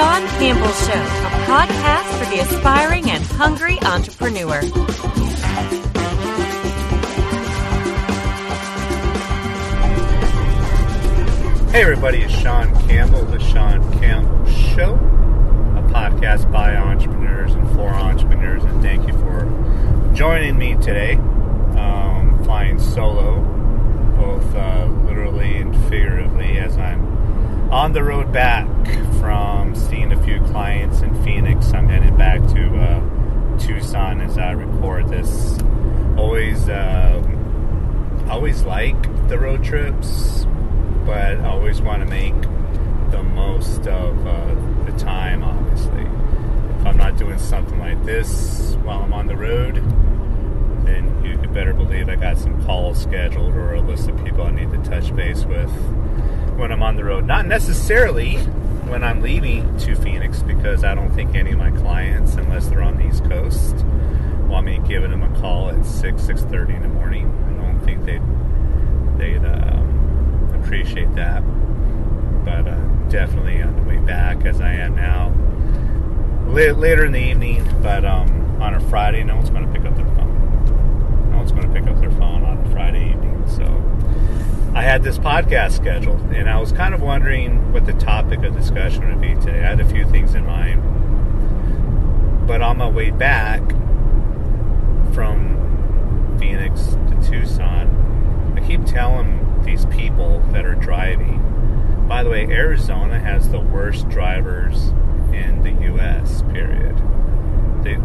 Sean Campbell Show, a podcast for the aspiring and hungry entrepreneur. Hey everybody, it's Sean Campbell, the Sean Campbell Show, a podcast by entrepreneurs and for entrepreneurs. And thank you for joining me today. Um, flying solo, both uh, literally and figuratively, as I'm on the road back from seeing a few clients in Phoenix. I'm headed back to uh, Tucson as I record this. Always, uh, always like the road trips but I always want to make the most of uh, the time, obviously. If I'm not doing something like this while I'm on the road, then you better believe I got some calls scheduled or a list of people I need to touch base with when I'm on the road. Not necessarily when I'm leaving to Phoenix, because I don't think any of my clients, unless they're on the East Coast, want me giving them a call at 6, 6.30 in the morning. I don't think they'd, they'd uh, appreciate that. But uh, definitely on the way back, as I am now, later in the evening. But um, on a Friday, no one's going to pick up their phone. No one's going to pick up their phone on a Friday evening. So I had this podcast scheduled, and I was kind of wondering what the topic of discussion would be today. I had a few things in mind, but on my way back from Phoenix to Tucson, I keep telling these people that are driving. By the way, Arizona has the worst drivers in the U.S. Period. They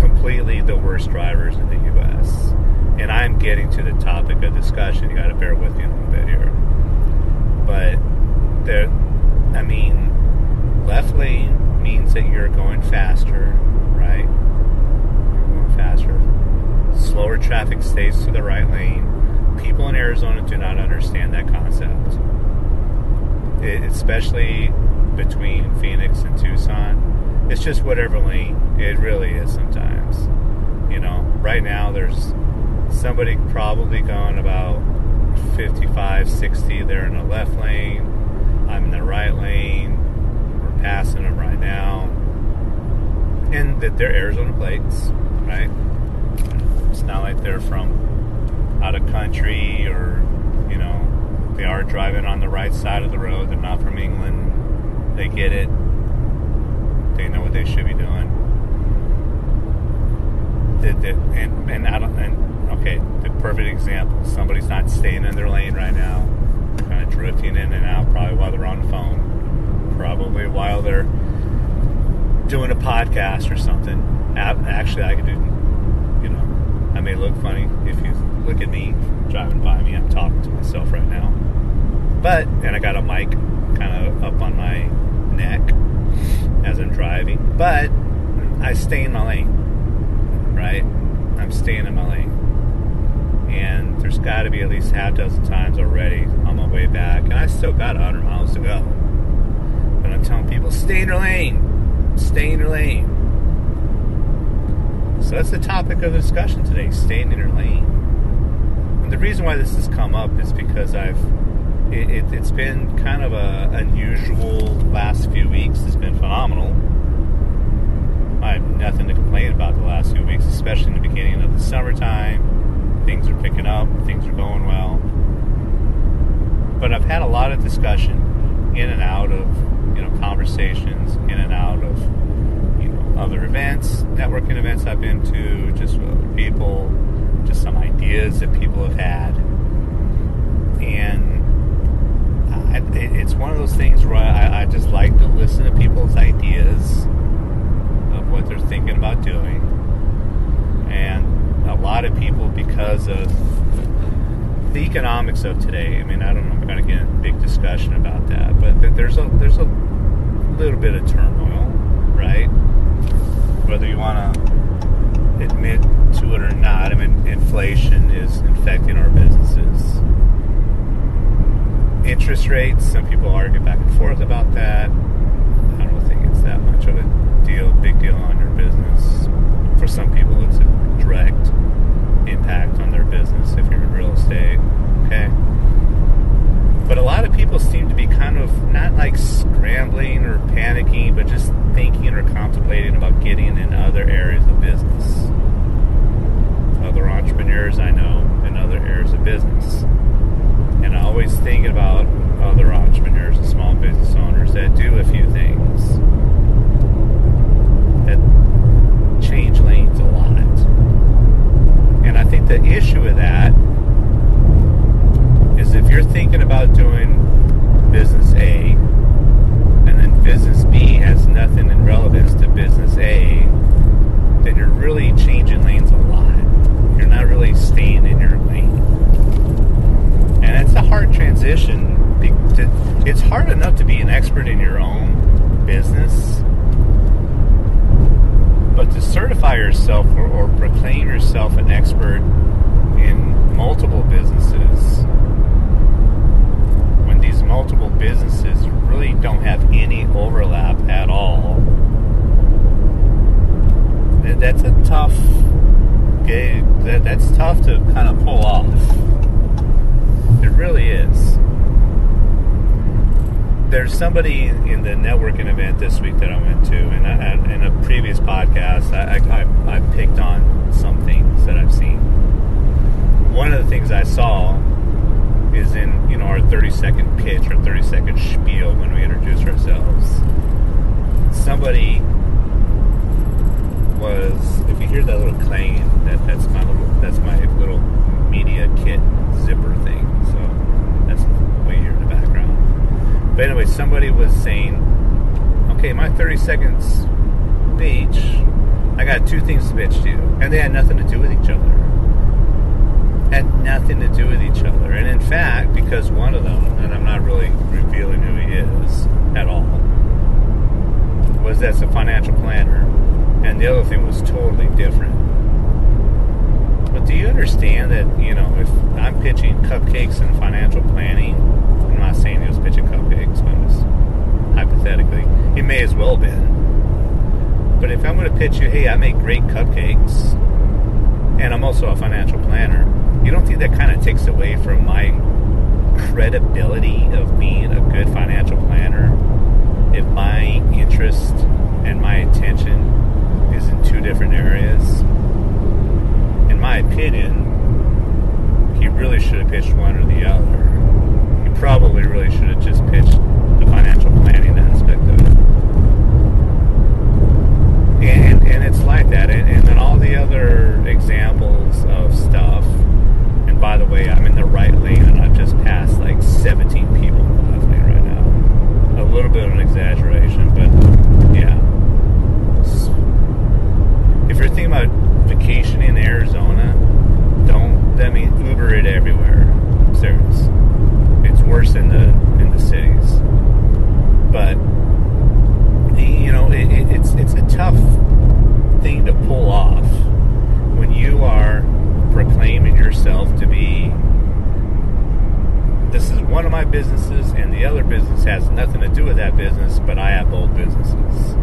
completely the worst drivers in the U.S. And I'm getting to the topic of discussion. You got to bear with me a little bit here. But there, I mean, left lane means that you're going faster, right? You're going faster. Slower traffic stays to the right lane people in Arizona do not understand that concept, it, especially between Phoenix and Tucson. It's just whatever lane. It really is sometimes. You know, right now there's somebody probably going about 55, 60. They're in the left lane. I'm in the right lane. We're passing them right now. And that they're Arizona plates, right? It's not like they're from out of country or, you know, they are driving on the right side of the road. They're not from England. They get it. They know what they should be doing. The, and, and I don't, and okay, the perfect example. Somebody's not staying in their lane right now, kind of drifting in and out, probably while they're on the phone, probably while they're doing a podcast or something. Actually, I could do, you know, I may look funny if you look at me driving by me. I'm talking to myself right now. But, and I got a mic kind of up on my neck as I'm driving. But I stay in my lane, right? I'm staying in my lane. And there's got to be at least half dozen times already on my way back. And I still got 100 miles to go. But I'm telling people, stay in your lane. Stay in your lane. So that's the topic of the discussion today staying in your lane. And the reason why this has come up is because I've it, has it, been kind of a unusual last few weeks. It's been phenomenal. I have nothing to complain about the last few weeks, especially in the beginning of the summertime. Things are picking up, things are going well. But I've had a lot of discussion in and out of you know conversations, in and out of you know other events, networking events I've been to, just with other people just some ideas that people have had. And I, it's one of those things where I, I just like to listen to people's ideas of what they're thinking about doing. A lot of people, because of the economics of today, I mean, I don't know we're going to get a big discussion about that, but there's a there's a little bit of turmoil, right? Whether you want to admit to it or not, I mean, inflation is infecting our businesses. Interest rates, some people argue back and forth about that. I don't think it's that much of a deal, big deal on your business. For some people, it's a direct impact on their business if you're in real estate. Okay. But a lot of people seem to be kind of not like scrambling or panicking, but just thinking or contemplating about getting in other areas of business. Other entrepreneurs I know in other areas of business. And I always think about other entrepreneurs and small business owners that do a few things that change lanes a lot think the issue with that is if you're thinking about doing business A and then business B has nothing in relevance to business A, then you're really changing lanes a lot. You're not really staying in your lane. And it's a hard transition. It's hard enough to be an expert in your own business but to certify yourself or, or proclaim yourself an expert in multiple businesses, when these multiple businesses really don't have any overlap at all, that's a tough gig. That, that's tough to kind of pull off. It really is. There's somebody in the networking event this week that I went to, and I, in a previous podcast, I, I, I picked on some things that I've seen. One of the things I saw is in you know our 30 second pitch or 30 second spiel when we introduce ourselves. Somebody was if you hear that little clang, that that's my little that's my little media kit zipper thing. So that's way here in the background. But anyway, somebody was saying, okay, my 30 seconds speech, I got two things to bitch to, and they had nothing to do with each other. Had nothing to do with each other. And in fact, because one of them, and I'm not really revealing who he is at all, was that's a financial planner and the other thing was totally different. But do you understand that, you know, if I'm pitching cupcakes and financial planning, I'm not saying he was pitching cupcakes, just hypothetically, he may as well have been. But if I'm going to pitch you, hey, I make great cupcakes, and I'm also a financial planner, you don't think that kind of takes away from my credibility of being a good financial planner if my interest and my attention is in two different areas. In my opinion, he really should have pitched one or the other. Probably really should have just pitched the financial planning aspect of it. And, and it's like that. And, and then all the other examples of stuff. And by the way, I'm in the right lane and I've just passed like 17 people in the left lane right now. A little bit of an exaggeration, but yeah if you're thinking about vacationing in Arizona, don't. I mean, Uber it everywhere. Serious. Worse in the in the cities. But you know, it, it, it's it's a tough thing to pull off when you are proclaiming yourself to be. This is one of my businesses, and the other business has nothing to do with that business, but I have both businesses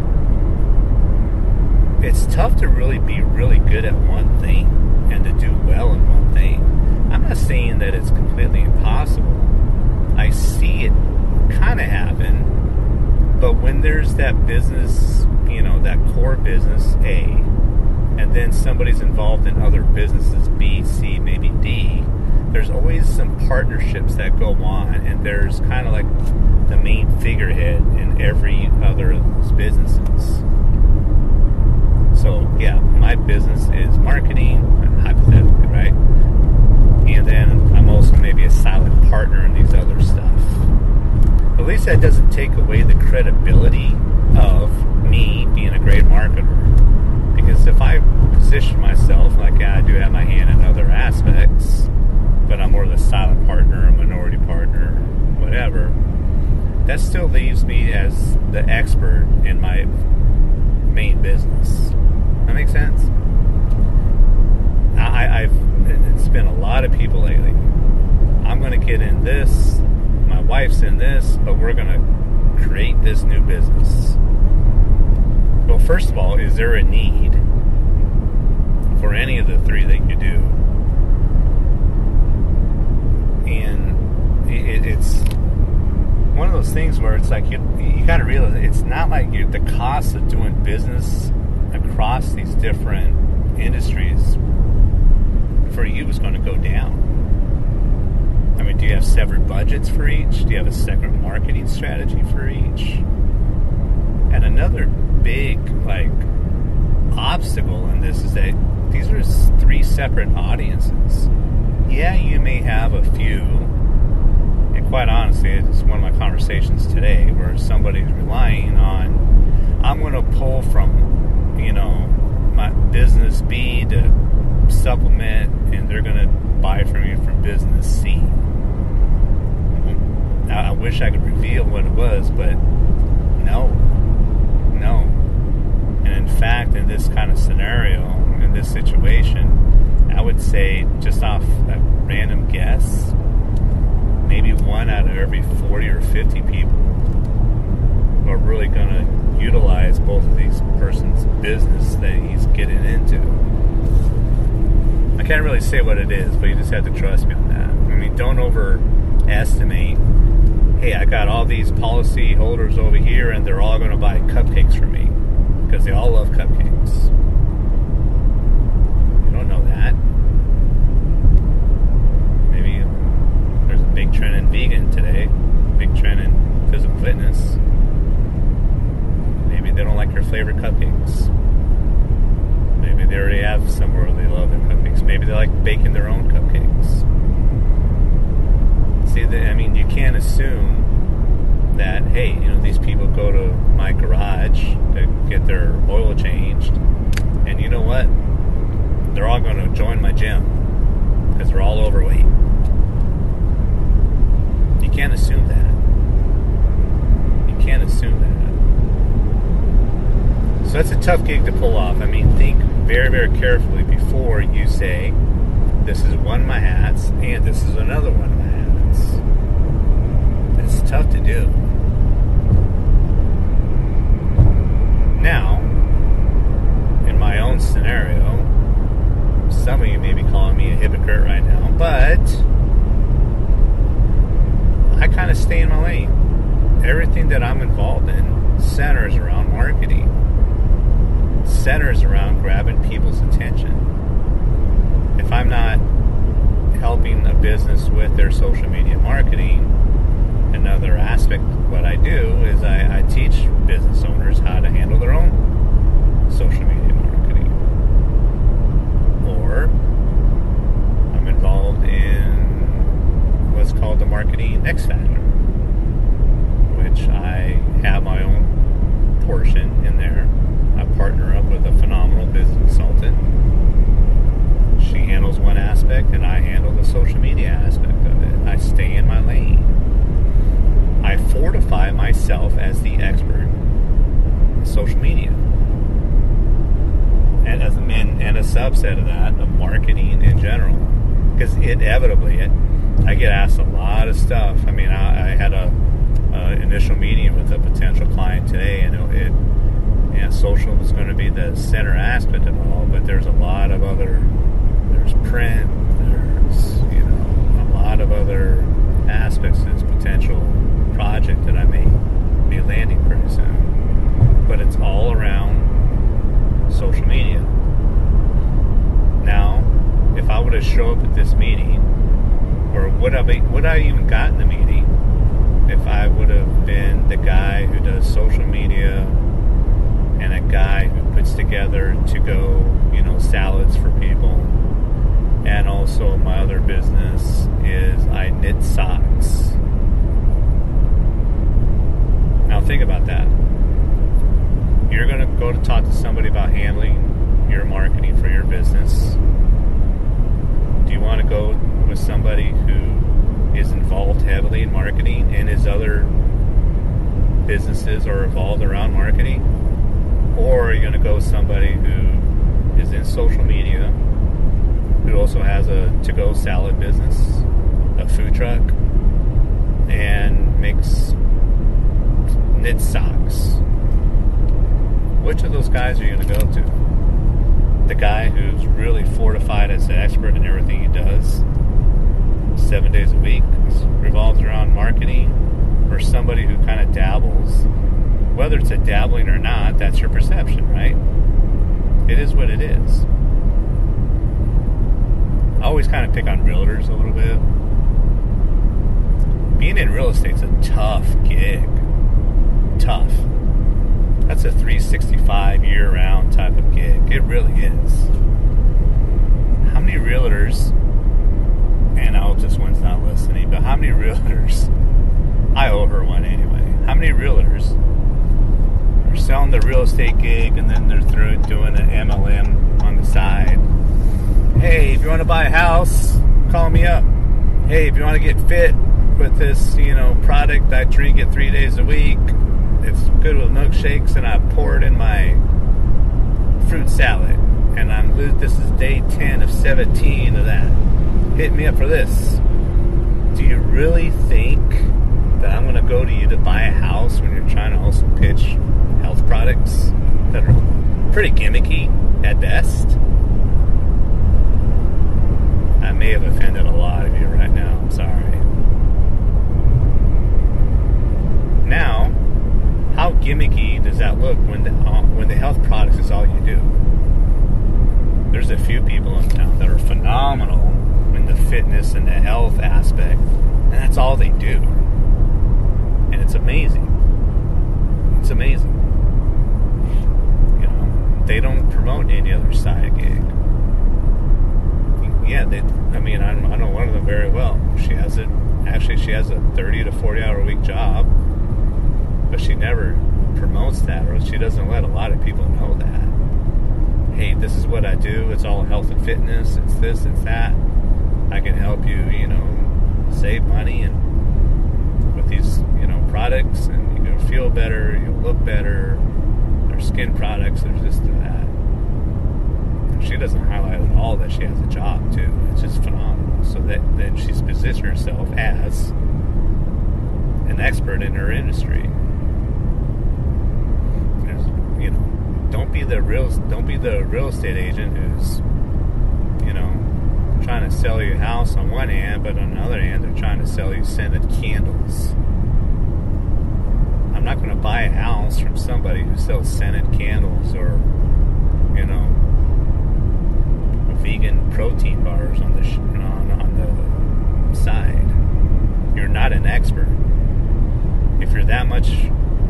it's tough to really be really good at one thing and to do well in one thing. I'm not saying that it's completely impossible. I see it kind of happen, but when there's that business, you know, that core business A, and then somebody's involved in other businesses B, C, maybe D, there's always some partnerships that go on, and there's kind of like the main figurehead in every other of those businesses. So yeah, my business is marketing, hypothetically, right? And then I'm maybe a silent partner in these other stuff. At least that doesn't take away the credibility of me being a great marketer. Because if I position myself like I do have my hand in other aspects, but I'm more of a silent partner, a minority partner, whatever, that still leaves me as the expert in my main business. That makes sense. I, I've it's been a lot of people lately. I'm going to get in this. My wife's in this, but we're going to create this new business. Well, first of all, is there a need for any of the three that you do? And it, it's one of those things where it's like you you got to realize it's not like you, the cost of doing business across these different industries for you is going to go down. I mean, do you have separate budgets for each? Do you have a separate marketing strategy for each? And another big like obstacle in this is that these are three separate audiences. Yeah, you may have a few, and quite honestly, it's one of my conversations today where somebody's relying on, I'm going to pull from you know, my business B to supplement, and they're going to buy from you from business C. I, wish I could reveal what it was, but no, no. And in fact, in this kind of scenario, in this situation, I would say just off a random guess, maybe one out of every 40 or 50 people are really going to utilize both of these persons' business that he's getting into. I can't really say what it is, but you just have to trust me on that. I mean, don't overestimate. Hey, I got all these policy holders over here, and they're all going to buy cupcakes for me because they all love cupcakes. You don't know that. Maybe there's a big trend in vegan today, big trend in physical fitness. Maybe they don't like your flavored cupcakes. Maybe they already have somewhere they love their cupcakes. Maybe they like baking their own cupcakes. See, that I mean, you can't assume that hey, you know, these people go to my garage to get their oil changed, and you know what? They're all going to join my gym because they're all overweight. You can't assume that. You can't assume that. So that's a tough gig to pull off. I mean, think very, very carefully before you say, this is one of my hats and this is another one of my hats. It's tough to do. Now, in my own scenario, some of you may be calling me a hypocrite right now, but I kind of stay in my lane. Everything that I'm involved in centers around marketing, centers around grabbing people's attention. If I'm not helping a business with their social media marketing, another aspect what I do is I, I teach business owners how to handle their own social media marketing. Or I'm involved in what's called the Marketing X Factor, which I have my own portion in there. I partner up with a phenomenal business consultant. She handles one aspect, and I handle the social media aspect of it. I stay in my lane. I fortify myself as the expert in social media. And, as, and, and a subset of that, of marketing in general. Because inevitably, it, I get asked a lot of stuff. I mean, I, I had a, a initial meeting with a potential client today, and it, it yeah, social is going to be the center aspect of it all, but there's a lot of other, there's print, there's, you know, a lot of other aspects to this potential project that I may be landing pretty soon. But it's all around social media. Now, if I would have showed up at this meeting, or would I be, would I even got in the meeting if I would have been the guy who does social media and a guy who puts together to go, you know, salads for people. And also my other business is I knit socks. Now think about that. You're going to go to talk to somebody about handling your marketing for your business. Do you want to go with somebody who is involved heavily in marketing and his other businesses are evolved around marketing? Or are you going to go with somebody who is in social media, who also has a to go salad business, a food truck, and makes knit socks? Which of those guys are you going to go to? The guy who's really fortified as an expert in everything he does, seven days a week, revolves around marketing, or somebody who kind of dabbles whether it's a dabbling or not, that's your perception, right? It is what it is. I always kind of pick on realtors a little bit. Being in real estate's a tough gig. Tough. That's a 365 year round type of gig. It really is. How many realtors, and I hope this one's not listening, but how many realtors, I owe her one anyway, how many realtors selling the real estate gig and then they're through doing an MLM on the side. Hey, if you want to buy a house, call me up. Hey, if you want to get fit with this, you know, product I drink it three days a week, it's good with milkshakes, and I pour it in my fruit salad. And I'm this is day 10 of 17 of that. Hit me up for this. Do you really think that I'm going to go to you to buy a house when you're trying to also pitch health products that are pretty gimmicky at best? I may have offended a lot of you right now. I'm sorry. Now, how gimmicky does that look when the uh, when the health products is all you do? There's a few people in town that are phenomenal in the fitness and the health aspect, and that's all they do. And it's amazing. It's amazing. They don't promote any other side gig. Yeah, they. I mean, I, know one of them very well. She has it. Actually, she has a 30 to 40 hour a week job, but she never promotes that, or she doesn't let a lot of people know that. Hey, this is what I do. It's all health and fitness. It's this. It's that. I can help you, you know, save money and with these, you know, products, and gonna feel better. You'll look better. There's skin products. There's just that. She doesn't highlight at all that she has a job too. It's just phenomenal. So that then she's positioned herself as an expert in her industry. There's, you know, don't be the real don't be the real estate agent who's, you know, trying to sell you a house on one hand, but on the other hand, they're trying to sell you scented candles. I'm not going to buy a house from somebody who sells scented candles or, you know, vegan protein bars on the sh- on, on the side. You're not an expert. If you're that much,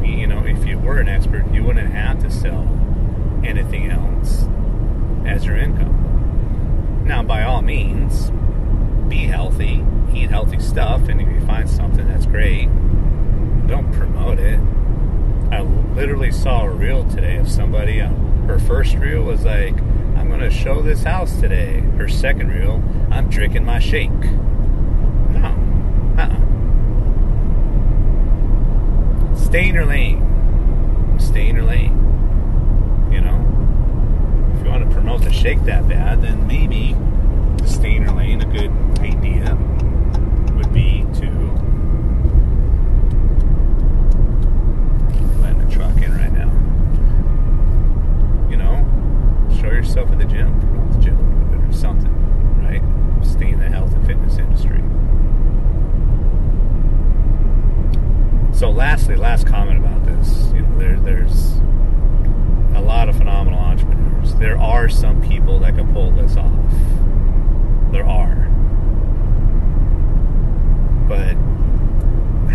you know, if you were an expert, you wouldn't have to sell anything else as your income. Now, by all means, be healthy, eat healthy stuff, and if you find something that's great, don't promote it. I literally saw a reel today of somebody. Um, her first reel was like, "I'm going to show this house today." Her second reel, "I'm drinking my shake." No, uh-uh. Stay in your lane. Stay in your lane. You know, if you want to promote the shake that bad, then maybe stay in your lane. A good idea would be to letting the truck in right now. You know, show yourself at the gym, promote the gym a little bit or something, right? Stay in the health and fitness industry. So, lastly, last comment about this. You know, there, there's a lot of phenomenal entrepreneurs. There are some people that can pull this off. There are. But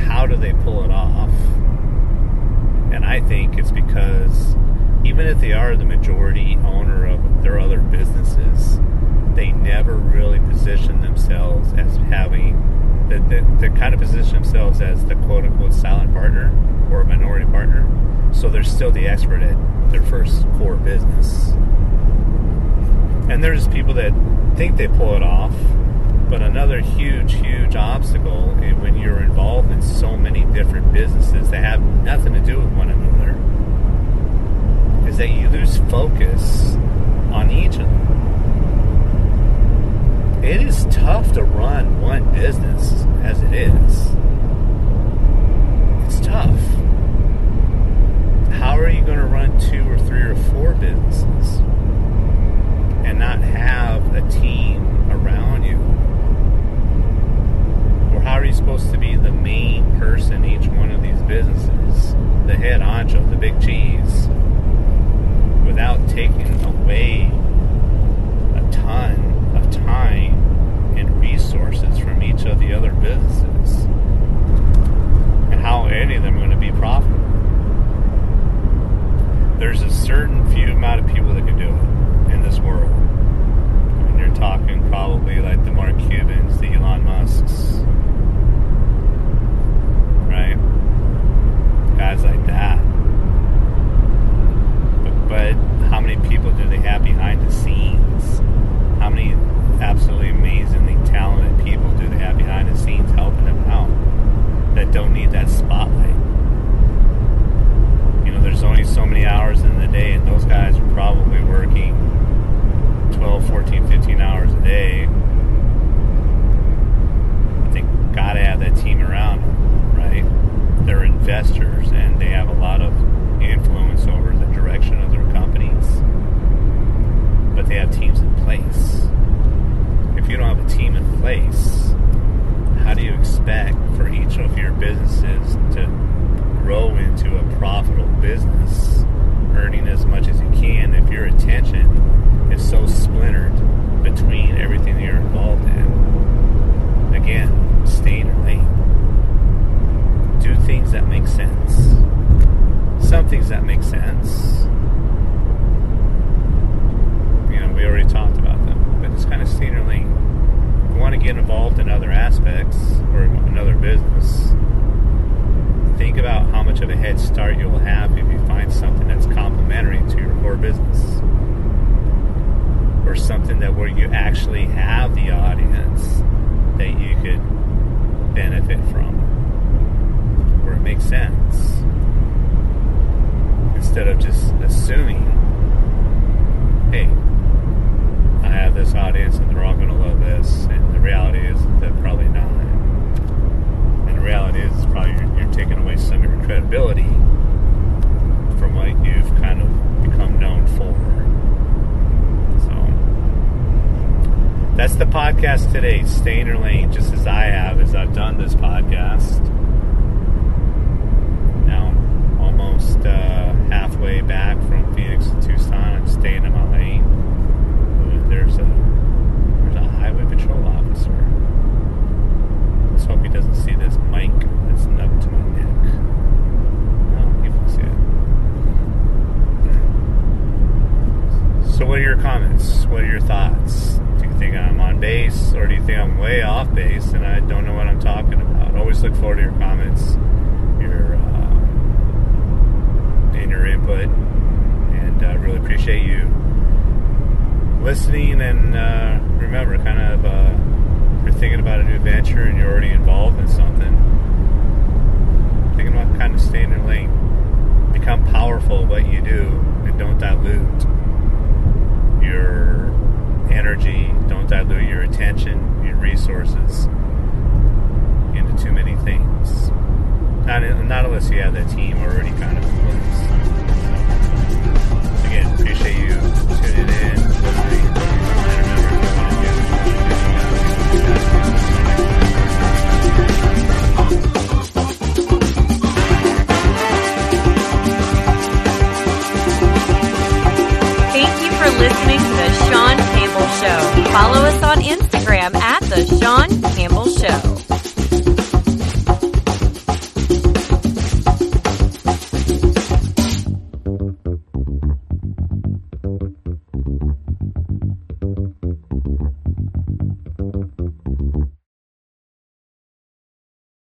how do they pull it off? And I think it's because even if they are the majority owner of their other businesses, they never really position themselves as having the, kind of position themselves as the quote unquote silent partner or minority partner. So they're still the expert at their first core business. And there's people that think they pull it off, but another huge, huge obstacle when you're involved in so many different businesses that have nothing to do with one another is that you lose focus on each of them. It is tough to run one business as it is. It's tough. How are you going to run two or three or four businesses and not have a team around you? Or how are you supposed to be the main person in each one of these businesses, the head honcho, the big cheese, without taking away a ton of time resources from each of the other businesses? And how any of them are going to be profitable? There's a certain few amount of people that can do it in this world. And you're talking probably like the Mark Cubans, the Elon Musks, right? Guys like that. But, but how many people do they have behind today, they gotta have that team around them, right? They're investors and they have a lot of influence over the direction of their companies. But they have teams in place. If you don't have a team how do you expect for each of your businesses to grow into a profitable business, earning as much as you can if your attention is so splintered between everything that you're involved in? Again, stay in your lane. Do things that make sense. Some things that make sense. You know, we already talked about them, but just kind of stay in your lane. Want to get involved in other aspects or another business, think about how much of a head start you'll have if you find something that's complementary to your core business. Or something that where you actually have the audience that you could benefit from. Where it makes sense. Instead of just assuming hey I have this audience and they're all going to love this and the reality is that probably not and the reality is, probably you're, you're taking away some of your credibility from what you've kind of become known for. So that's the podcast today. Stay in your lane, just as I have, as I've done this podcast. Now, almost uh, halfway back from Phoenix to Tucson, I'm staying in my lane. There's a there's a highway patrol Let's hope he doesn't see this mic that's up to my neck. No, he won't see it. So, what are your comments? What are your thoughts? Do you think I'm on base, or do you think I'm way off base and I don't know what I'm talking about? Always look forward to your comments, your uh, and your input, and I uh, really appreciate you listening. And uh, remember, kind of. Uh, you're thinking about a new venture and you're already involved in something, thinking about kind of staying in your lane. Become powerful at what you do and don't dilute your energy, don't dilute your attention, your resources into too many things. Not, not unless you have that team already kind of in place. So, again, appreciate you tuning in, Instagram at The Sean Campbell Show.